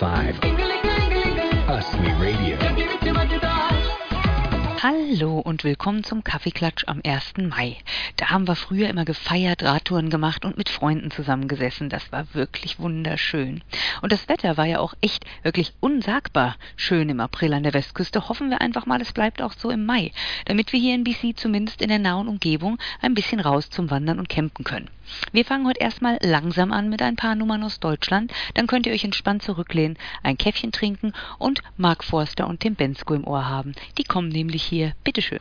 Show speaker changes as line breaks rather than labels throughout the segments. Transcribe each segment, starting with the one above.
Connect FM 91.5. Usly Radio.
Hallo und willkommen zum Kaffeeklatsch am 1. Mai. Da haben wir früher immer gefeiert, Radtouren gemacht und mit Freunden zusammengesessen. Das war wirklich wunderschön. Und das Wetter war ja auch echt wirklich unsagbar schön im April an der Westküste. Hoffen wir einfach mal, es bleibt auch so im Mai, damit wir hier in BC zumindest in der nahen Umgebung ein bisschen raus zum Wandern und campen können. Wir fangen heute erstmal langsam an mit ein paar Nummern aus Deutschland. Dann könnt ihr euch entspannt zurücklehnen, ein Käffchen trinken und Mark Forster und Tim Bensko im Ohr haben. Die kommen nämlich hier. Bitteschön.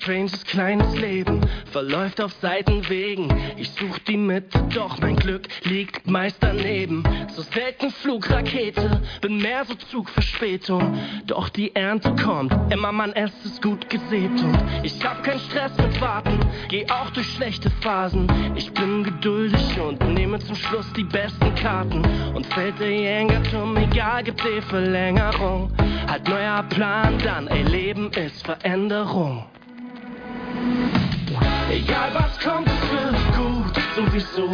Stranges kleines Leben verläuft auf Seitenwegen. Ich such die Mitte, doch mein Glück liegt meist daneben. So selten Flugrakete, bin mehr so Zugverspätung. Doch die Ernte kommt, immer man es ist gut gesät und ich hab keinen Stress mit Warten, geh auch durch schlechte Phasen. Ich bin geduldig und nehme zum Schluss die besten Karten. Und fällt der Jängerturm, egal, gibt die Verlängerung. Halt neuer Plan dann, ey, Leben ist Veränderung. Egal was kommt, es wird gut, sowieso.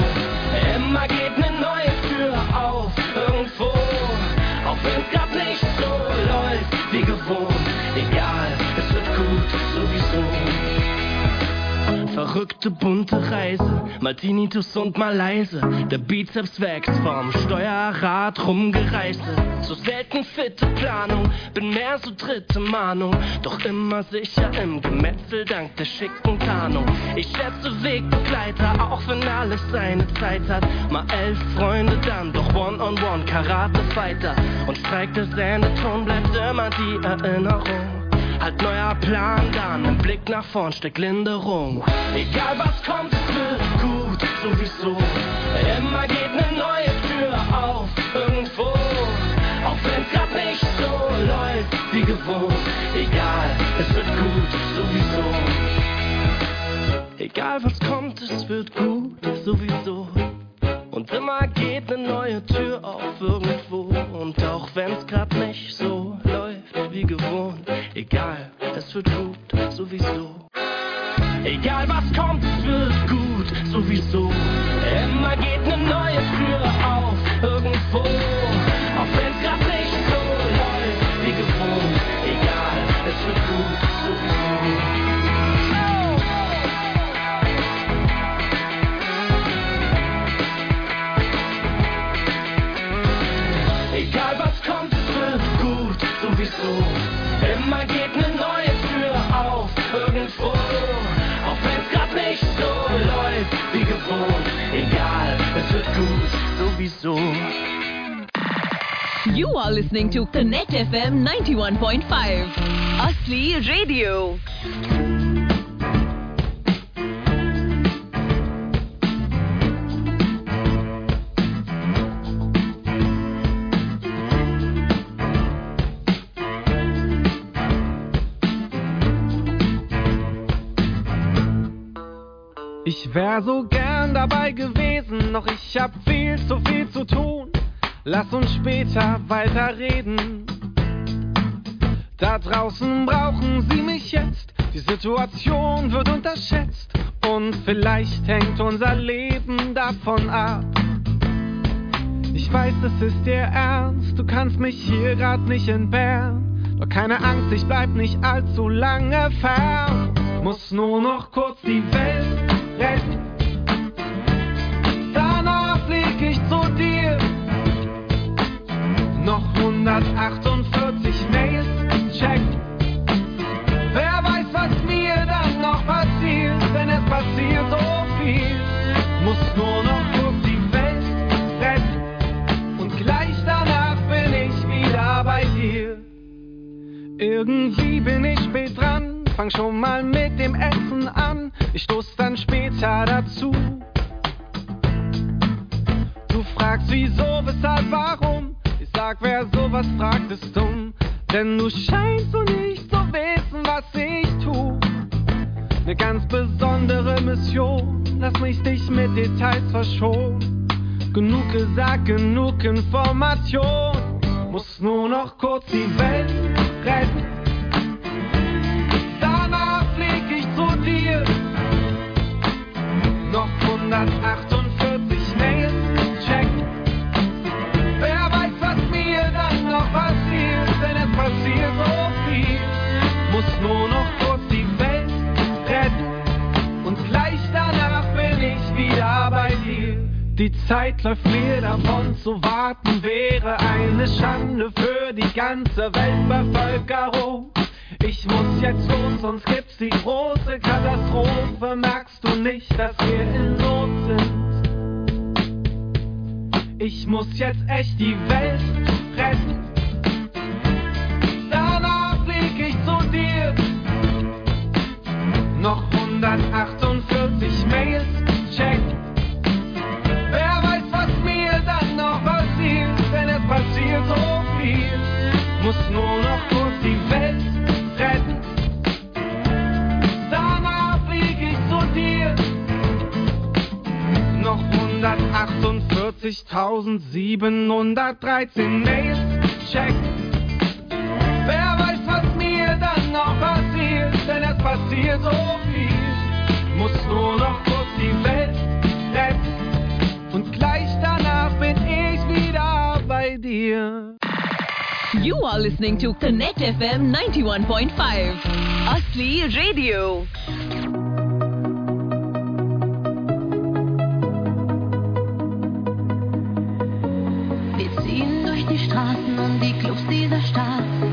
Immer geht ne neue Tür auf, irgendwo. Auch wenn's grad nicht Verrückte bunte Reise, mal Tinnitus und mal leise. Der Bizeps wächst vom Steuerrad rumgereiste. So selten fitte Planung, bin mehr so dritte Mahnung. Doch immer sicher im Gemetzel dank der schicken Tarnung. Ich schätze Wegbegleiter, auch wenn alles seine Zeit hat. Mal elf Freunde dann, doch One-on-One, Karate-Fighter. Und streikt der Sendeton, bleibt immer die Erinnerung. Halt neuer Plan dann, im Blick nach vorn steckt Linderung. Egal was kommt, es wird gut, sowieso. Immer geht ne neue Tür auf, irgendwo. Auch wenn's grad nicht so läuft wie gewohnt. Egal, es wird gut, sowieso. Egal was kommt, es wird gut, sowieso. Und immer geht ne neue Tür auf irgendwo. Und auch wenn's grad nicht so wie gewohnt. Egal, es wird gut, sowieso. Egal was kommt, es wird gut, sowieso. Immer geht ne neue Tür auf irgendwo. Immer geht ne neue Tür auf, irgendwo. Auch wenn's grad nicht so läuft wie gewohnt. Egal, es wird gut, sowieso.
You are listening to Connect FM 91.5. Asli Radio.
Ich wär so gern dabei gewesen, doch ich hab viel zu viel zu tun. Lass uns später weiterreden. Da draußen brauchen sie mich jetzt. Die Situation wird unterschätzt. Und vielleicht hängt unser Leben davon ab. Ich weiß, es ist dir ernst, du kannst mich hier grad nicht entbehren. Doch keine Angst, ich bleib nicht allzu lange fern. Muss nur noch kurz die Welt retten. Danach flieg ich zu dir. Noch 148 Mails checkt. Wer weiß, was mir dann noch passiert, denn es passiert so viel. Muss nur noch kurz die Welt retten. Und gleich danach bin ich wieder bei dir. Irgendwie bin ich spät dran, fang schon mal mit dem Essen an. Ich stoß dann später dazu. Du fragst wieso, weshalb, warum? Ich sag, wer sowas fragt, ist dumm. Denn du scheinst so nicht zu wissen, was ich tu. Ne ganz besondere Mission, lass mich dich mit Details verschonen. Genug gesagt, genug Information. Muss nur noch kurz die Welt retten. 148 Mails checken. Wer weiß, was mir dann noch passiert, denn es passiert so viel. Muss nur noch kurz die Welt retten. Und gleich danach bin ich wieder bei dir. Die Zeit läuft mir davon, zu warten wäre eine Schande für die ganze Weltbevölkerung. Ich muss jetzt los, sonst gibt's die große Katastrophe. Merkst du nicht, dass wir in Not sind? Ich muss jetzt echt die Welt retten. Danach flieg ich zu dir. Noch 148 Mails checken. Wer weiß, was mir dann noch passiert, denn es passiert so viel. Muss nur noch kurz die Welt 148.713 Mails checken. Wer weiß, was mir dann noch passiert, denn es passiert so viel. Muss nur noch kurz die Welt retten. Und gleich danach bin ich wieder bei dir.
You are listening to Connect FM 91.5. Asli Radio.
Und die Clubs dieser Stadt.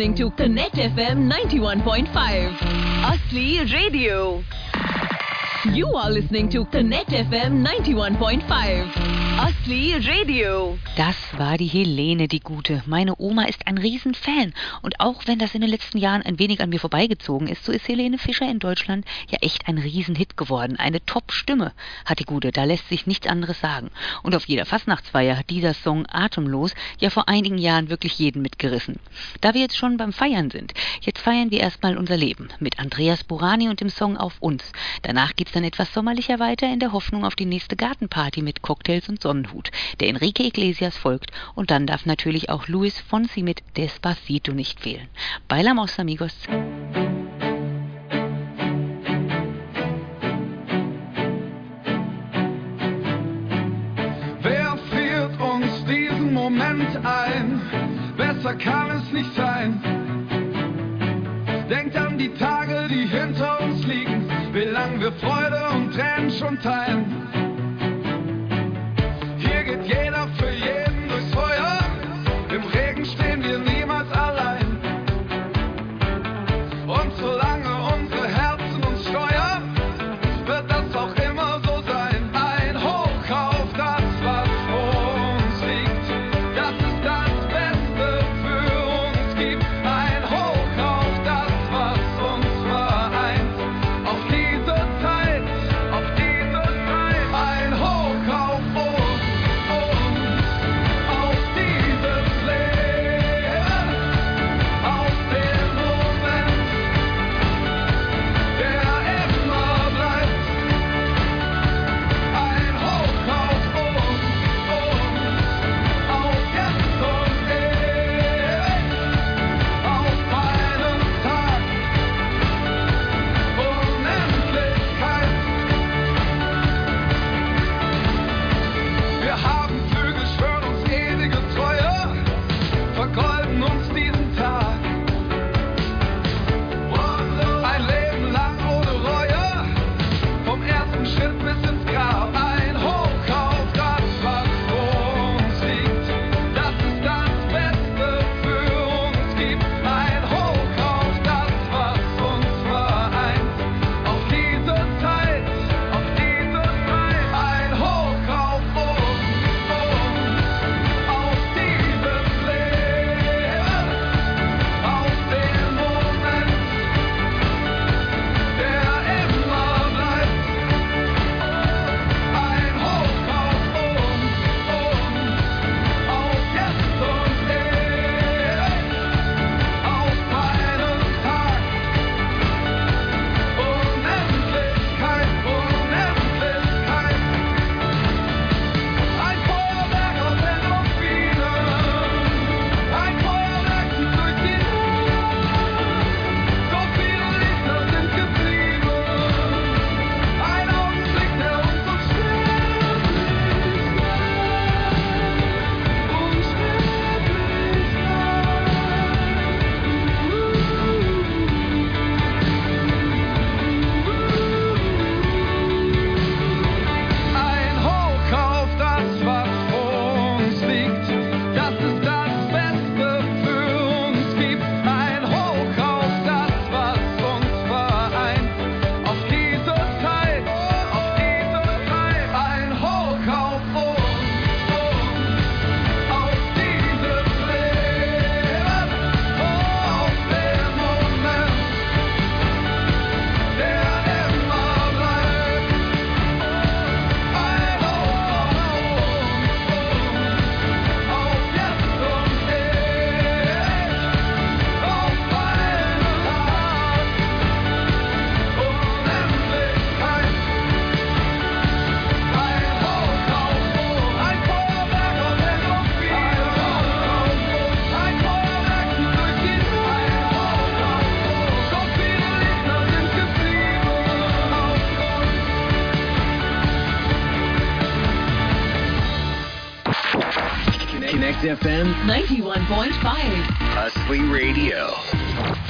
Listening to Connect FM 91.5. Asli Radio. You are listening to Connect FM 91.5. Asli Radio.
Das war die Helene, die Gute. Meine Oma ist ein Riesenfan. Und auch wenn das in den letzten Jahren ein wenig an mir vorbeigezogen ist, so ist Helene Fischer in Deutschland ja echt ein Riesenhit geworden. Eine Top-Stimme hat die Gute. Da lässt sich nichts anderes sagen. Und auf jeder Fastnachtsfeier hat dieser Song Atemlos ja vor einigen Jahren wirklich jeden mitgerissen. Da wir jetzt schon beim Feiern sind, jetzt feiern wir erstmal unser Leben mit Andreas Burani und dem Song Auf uns. Danach geht's dann etwas sommerlicher weiter in der Hoffnung auf die nächste Gartenparty mit Cocktails und Sonnenhut. Der Enrique Iglesias folgt und dann darf natürlich auch Luis Fonsi mit Despacito nicht fehlen. Bailamos amigos.
Wer führt uns diesen Moment ein? Besser kann es nicht sein. Denkt an die Tage, die hinter uns liegen, wie lang wir Freude und Tränen schon teilen.
FM
91.5.
Hustling Radio.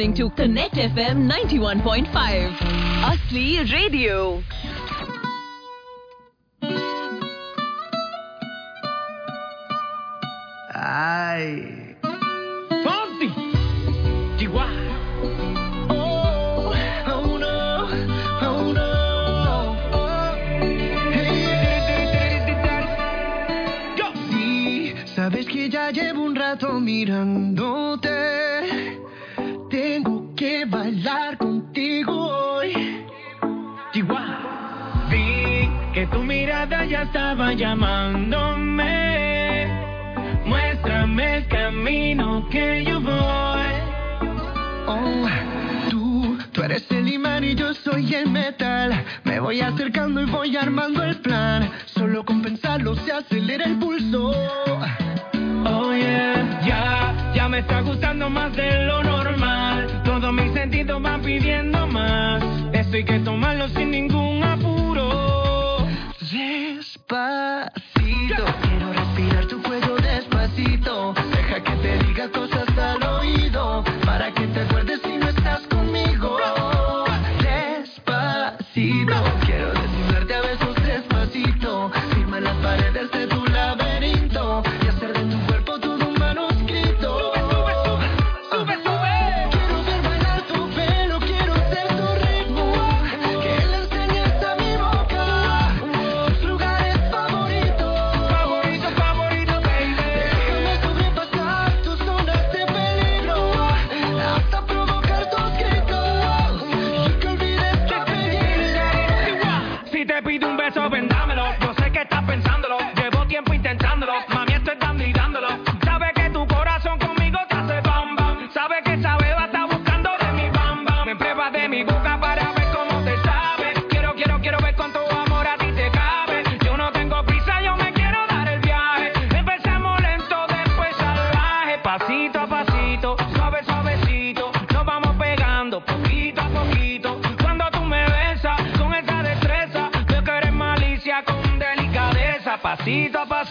Listening to Connect FM 91.5. Asli Radio.
llama gatos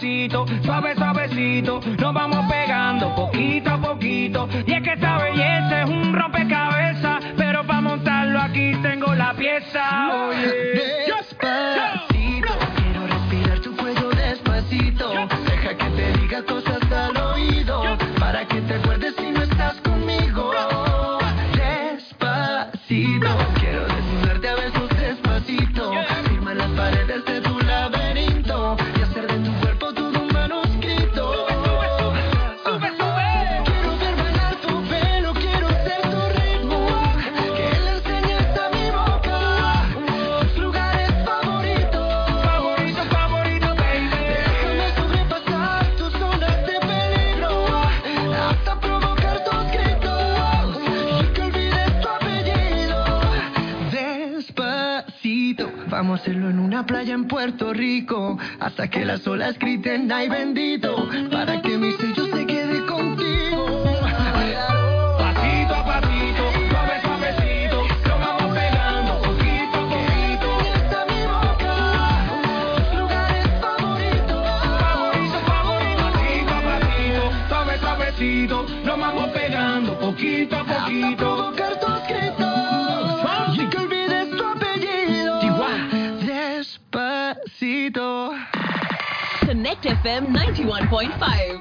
pasito suave, suavecito, nos vamos pegando poquito a poquito. Y es que esta belleza
una playa en Puerto Rico hasta que las olas griten ay bendito para que mi sello se quede contigo.
Pasito a pasito, suave, suavecito, nos vamos pegando poquito a poquito.
Hasta mi boca tus lugares favoritos.
Favorito, favorito, pasito a pasito, suave, suavecito, nos vamos pegando poquito a poquito.
FM 91.5.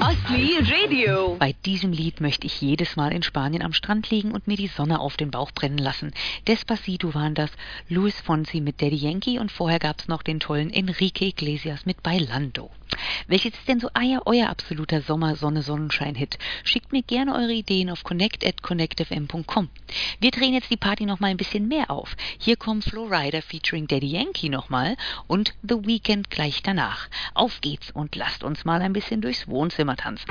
Asli Radio.
Bei diesem Lied möchte ich jedes Mal in Spanien am Strand liegen und mir die Sonne auf den Bauch brennen lassen. Despacito waren das, Luis Fonsi mit Daddy Yankee und vorher gab's noch den tollen Enrique Iglesias mit Bailando. Welches ist denn so euer, euer absoluter Sommer-Sonne-Sonnenschein-Hit? Schickt mir gerne eure Ideen auf connect at connectfm.com. Wir drehen jetzt die Party noch mal ein bisschen mehr auf. Hier kommen Flowrider featuring Daddy Yankee nochmal und The Weeknd gleich danach. Auf geht's und lasst uns mal ein bisschen durchs Wohnzimmer tanzen.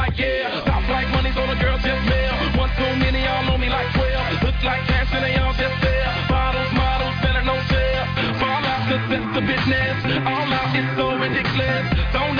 like yeah. Top like money's so the girls just mail. One too many, y'all know me like 12. Look like cash and they all just there. Bottles, models, better no share. Fall out, cause that's the business. All out, it's so ridiculous. Don't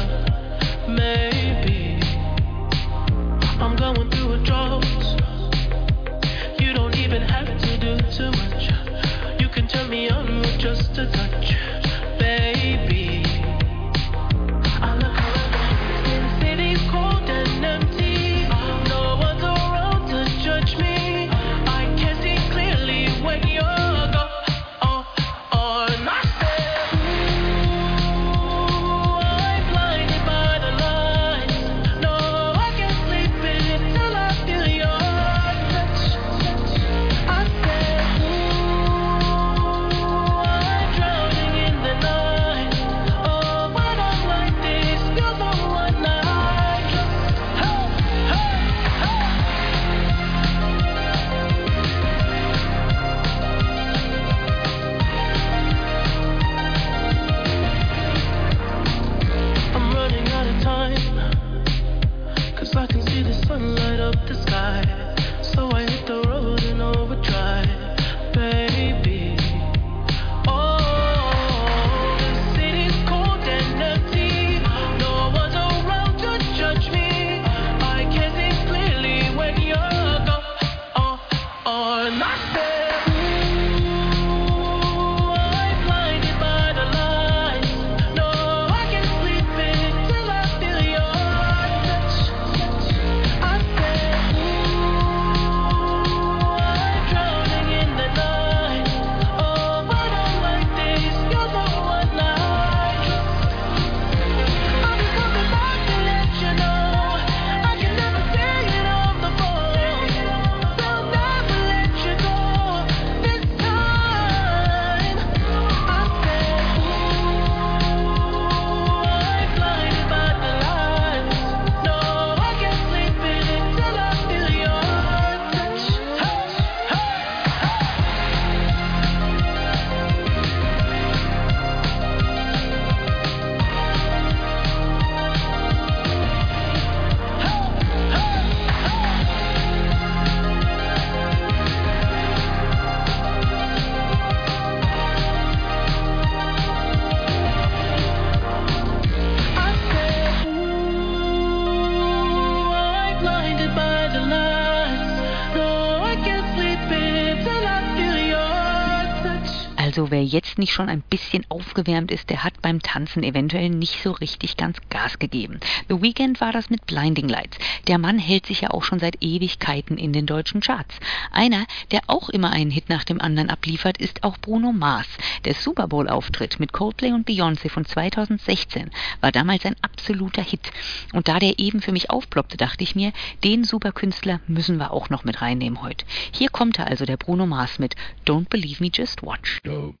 jetzt nicht schon ein bisschen aufgewärmt ist, der hat beim Tanzen eventuell nicht so richtig ganz Gas gegeben. The Weeknd war das mit Blinding Lights. Der Mann hält sich ja auch schon seit Ewigkeiten in den deutschen Charts. Einer, der auch immer einen Hit nach dem anderen abliefert, ist auch Bruno Mars. Der Super Bowl-Auftritt mit Coldplay und Beyoncé von 2016 war damals ein absoluter Hit. Und da der eben für mich aufploppte, dachte ich mir, den Superkünstler müssen wir auch noch mit reinnehmen heute. Hier kommt er also, der Bruno Mars mit Don't Believe Me, Just Watch. Dope.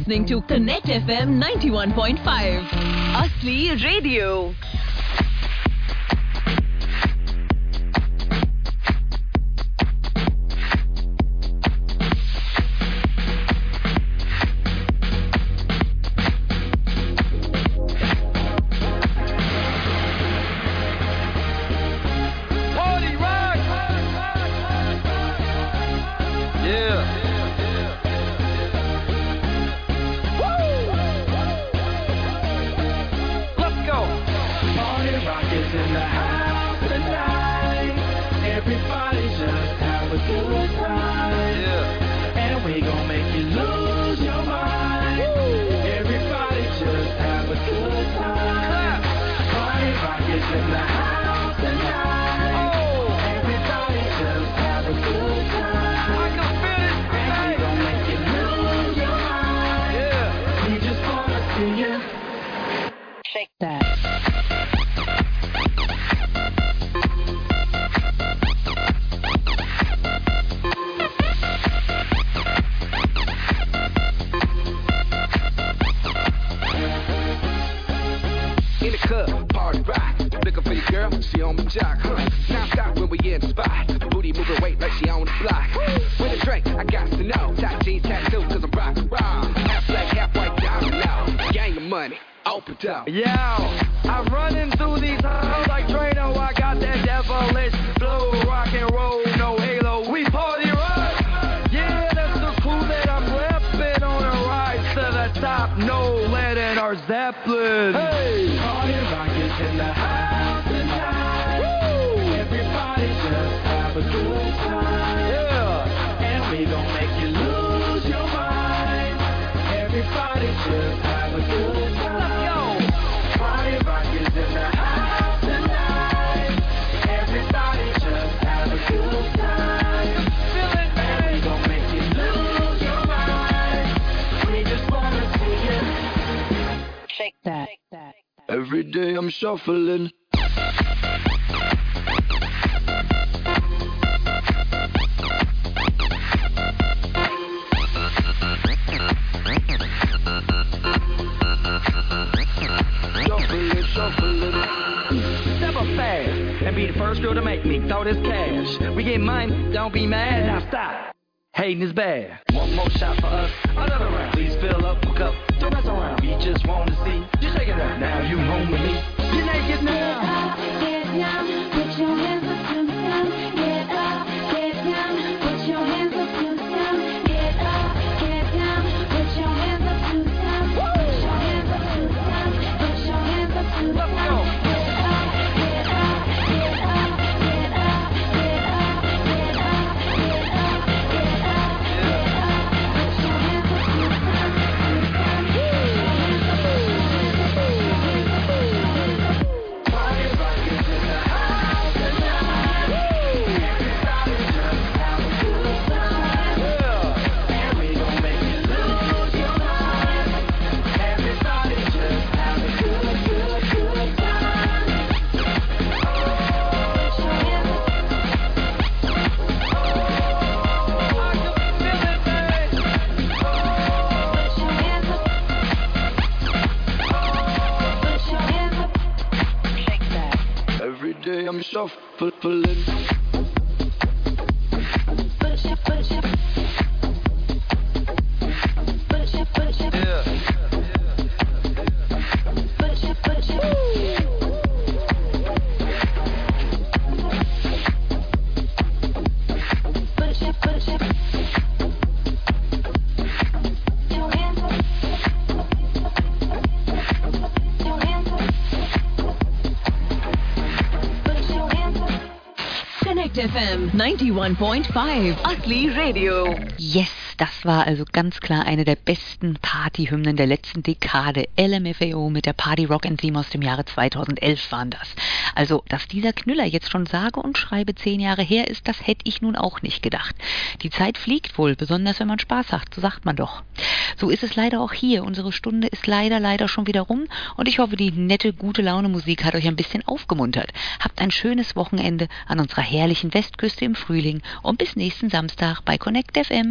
listening to Connect FM 91.5. Asli Radio.
Zeppelin. Hey!
okay, I'm shuffling.
and be the first girl to make me throw this cash. We get mine, don't be mad, now stop. Hating is bad. One more shot for us, another round. Please fill up, a cup just wanna see you shake it out. Now you home with me. You're naked now.
Put, put,
91.5 Asli Radio.
Yes, das war also ganz klar eine der besten Partyhymnen der letzten Dekade. LMFAO mit der Party Rock and Theme aus dem Jahre 2011 waren das. Also, dass dieser Knüller jetzt schon sage und schreibe zehn Jahre her ist, das hätte ich nun auch nicht gedacht. Die Zeit fliegt wohl, besonders wenn man Spaß hat, so sagt man doch. So ist es leider auch hier. Unsere Stunde ist leider, leider schon wieder rum und ich hoffe, die nette, gute Laune Musik hat euch ein bisschen aufgemuntert. Habt ein schönes Wochenende an unserer herrlichen Westküste im Frühling und bis nächsten Samstag bei Connect FM.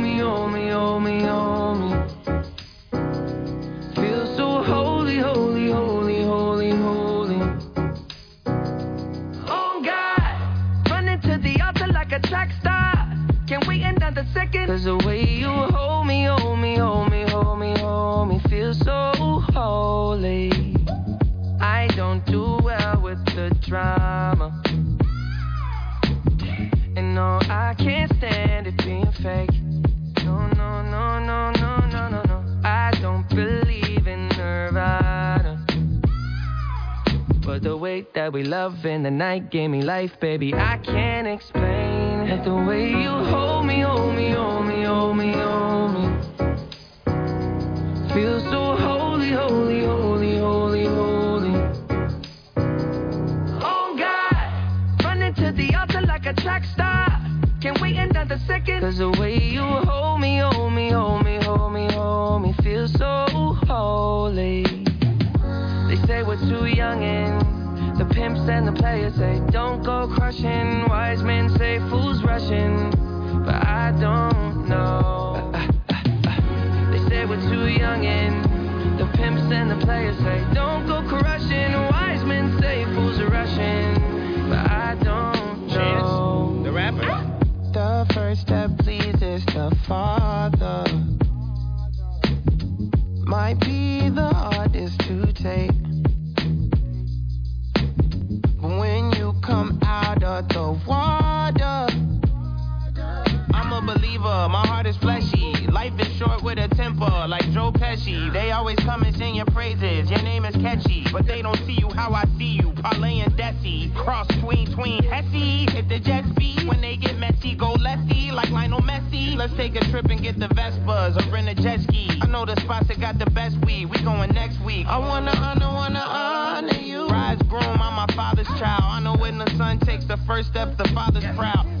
me, gave me life, baby. I can't
how I see you. Parlay and Desi, cross tween tween Hesse. Hit the jet speed when they get messy, go lefty like Lionel Messi. Let's take a trip and get the Vespas or rent a jet ski. I know the spots that got the best weed. We going next week.
I wanna honor, wanna honor you.
Rise groom, I'm my father's child. I know when the son takes the first step, the father's proud.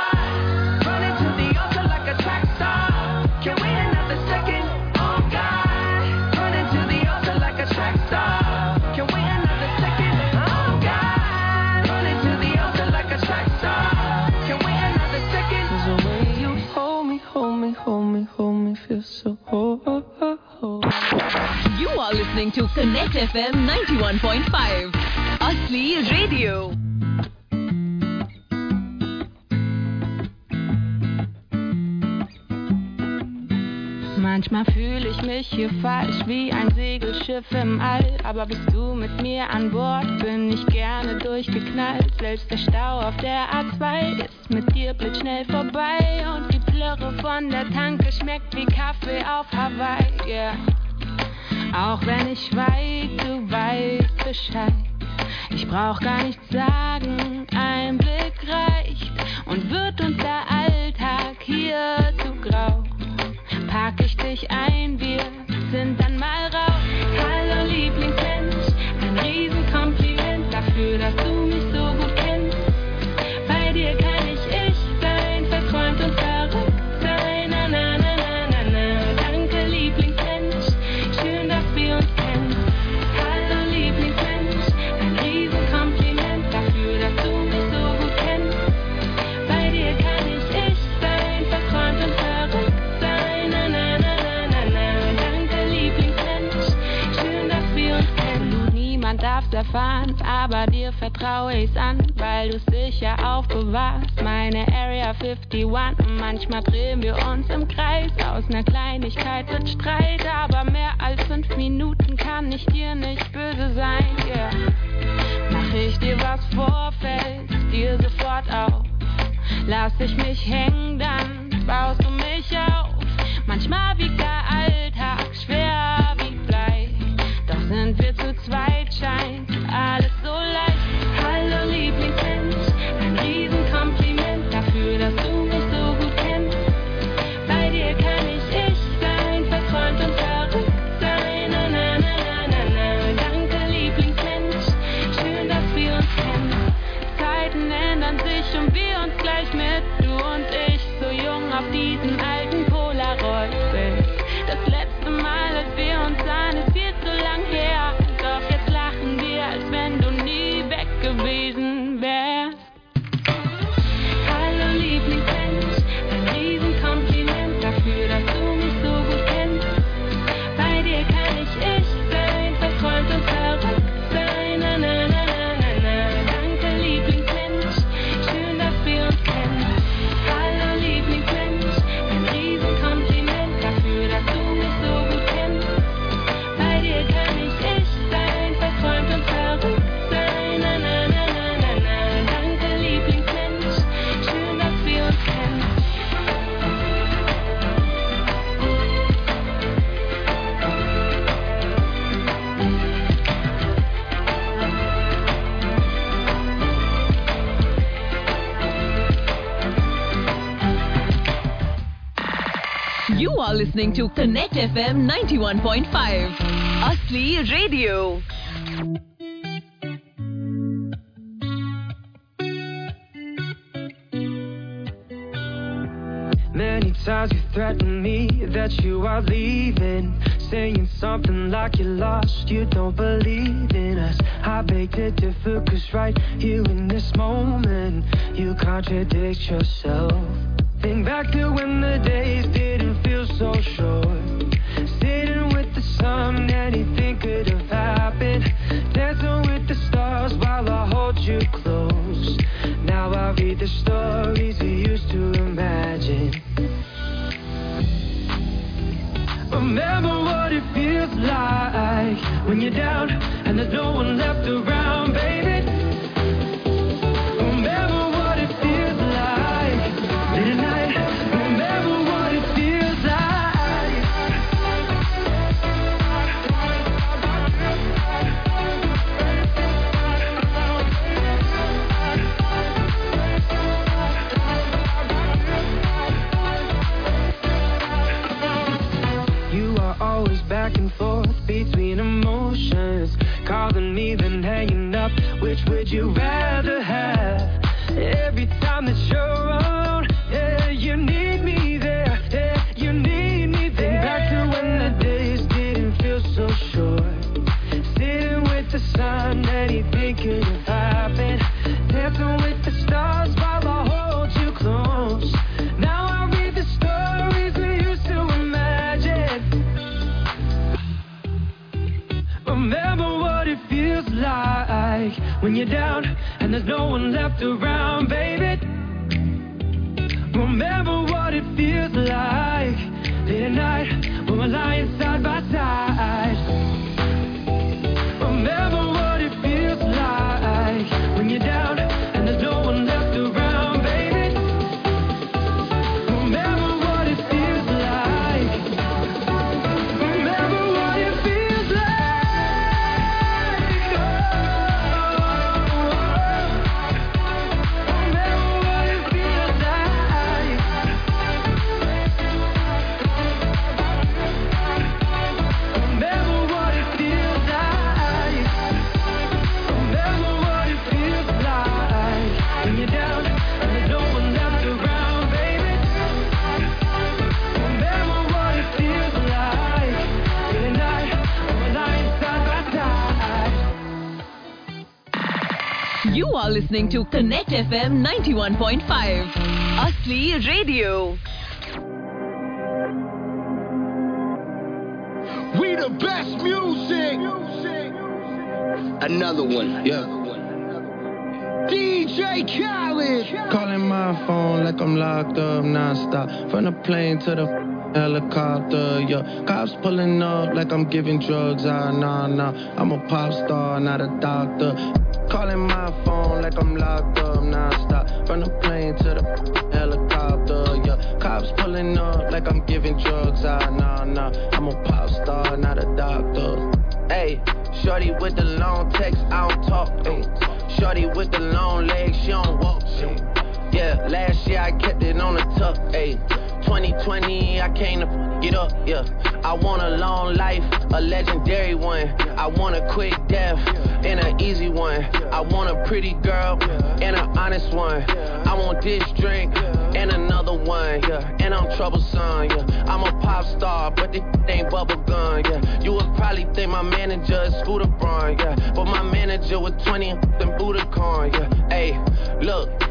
are listening to Connect FM 91.5. Asli Radio.
Manchmal fühle ich mich hier falsch wie ein Segelschiff im All. Aber bist du mit mir an Bord, bin ich gerne durchgeknallt. Selbst der Stau auf der A2 ist mit dir blitzschnell vorbei. Und die Plörre von der Tanke schmeckt wie Kaffee auf Hawaii. Yeah. Auch wenn ich weiß, du weißt Bescheid. Ich brauch gar nichts sagen, ein Blick reicht. Und wird uns der Alltag hier zu grau, pack ich dich ein, wir Erfahren, aber dir vertraue ich's an, weil du's sicher aufbewahrst. Meine Area 51 und manchmal drehen wir uns im Kreis. Aus ner Kleinigkeit wird Streit, aber mehr als fünf Minuten kann ich dir nicht böse sein. Yeah. Mach ich dir was vor, fällt's dir sofort auf. Lass ich mich hängen, dann baust du mich auf. Manchmal wiegt der
listening to Connect FM 91.5. Asli Radio.
Many times you threatened me that you are leaving. Saying something like you're lost, you don't believe in us. I beg to differ, cause right here in this moment, you contradict yourself. Think back to when the days didn't feel so short. Sitting with the sun, anything could have happened. Dancing with the stars while I hold you close. Now I read the stories you used to imagine. Remember what it feels like when you're down and there's no one left around, baby. back and forth between emotions, calling me then hanging up. Which would you rather have? Every time that you're alone. you down and there's no one left around, baby. Remember what it feels like late at night when we're lying side by side.
Listening to Connect FM 91.5. Asli Radio.
We the best music.
Another one.
Yeah. DJ Khaled.
Calling my phone like I'm locked up nonstop. From the plane to the helicopter, yeah. Cops pulling up like I'm giving drugs. Ah, nah, nah. I'm a pop star, not a doctor. Calling my phone like I'm locked up nonstop. From the plane to the helicopter, yeah. Cops pulling up like I'm giving drugs. Ah, nah, nah. I'm a pop star, not a doctor.
Hey, shorty with the long text, I don't talk. Ay. Shorty with the long legs, she don't walk. ay. Yeah, last year I kept it on the tuck. Ay. 2020, I came to get up. Yeah, I want a long life, a legendary one. I want a quick death and an easy one. I want a pretty girl and an honest one. I want this drink and another one. Yeah, and I'm troublesome. Yeah, I'm a pop star, but this ain't bubble gum. Yeah, you would probably think my manager is Scooter Braun. Yeah, but my manager was 20 and Budokan. Yeah, hey, look.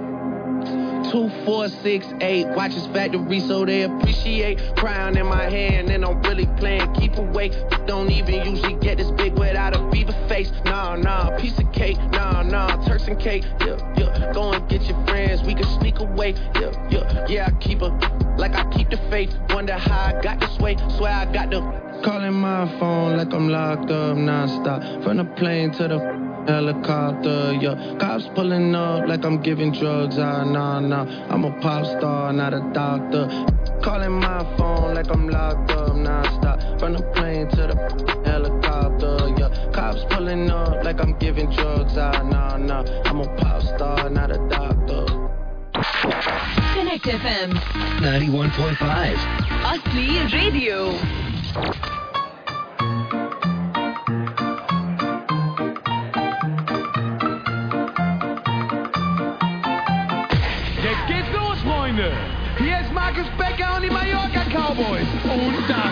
Two, four, six, eight. Watch Watches factory so they appreciate. Crown in my hand and I'm really playing. Keep away. Don't even usually get this big without a beaver face. Nah, nah, piece of cake. Nah, nah, Turks and cake. Yeah, yeah. Go and get your friends. We can sneak away. Yeah, yeah. Yeah, I keep her like I keep the faith. Wonder how I got this way. Swear I got the.
Calling my phone like I'm locked up nonstop. From the plane to the helicopter, yeah. Cops pulling up like I'm giving drugs. Ah, nah, nah. I'm a pop star, not a doctor. Calling my phone like I'm locked up nonstop. From the plane to the helicopter, yeah. Cops pulling up like I'm giving drugs. Ah, nah, nah. I'm a pop star, not a doctor.
Connect FM.
91.5.
Asli Radio.
Cowboys
own dime.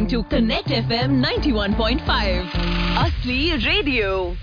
Listening to Connect FM 91.5. Asli Radio.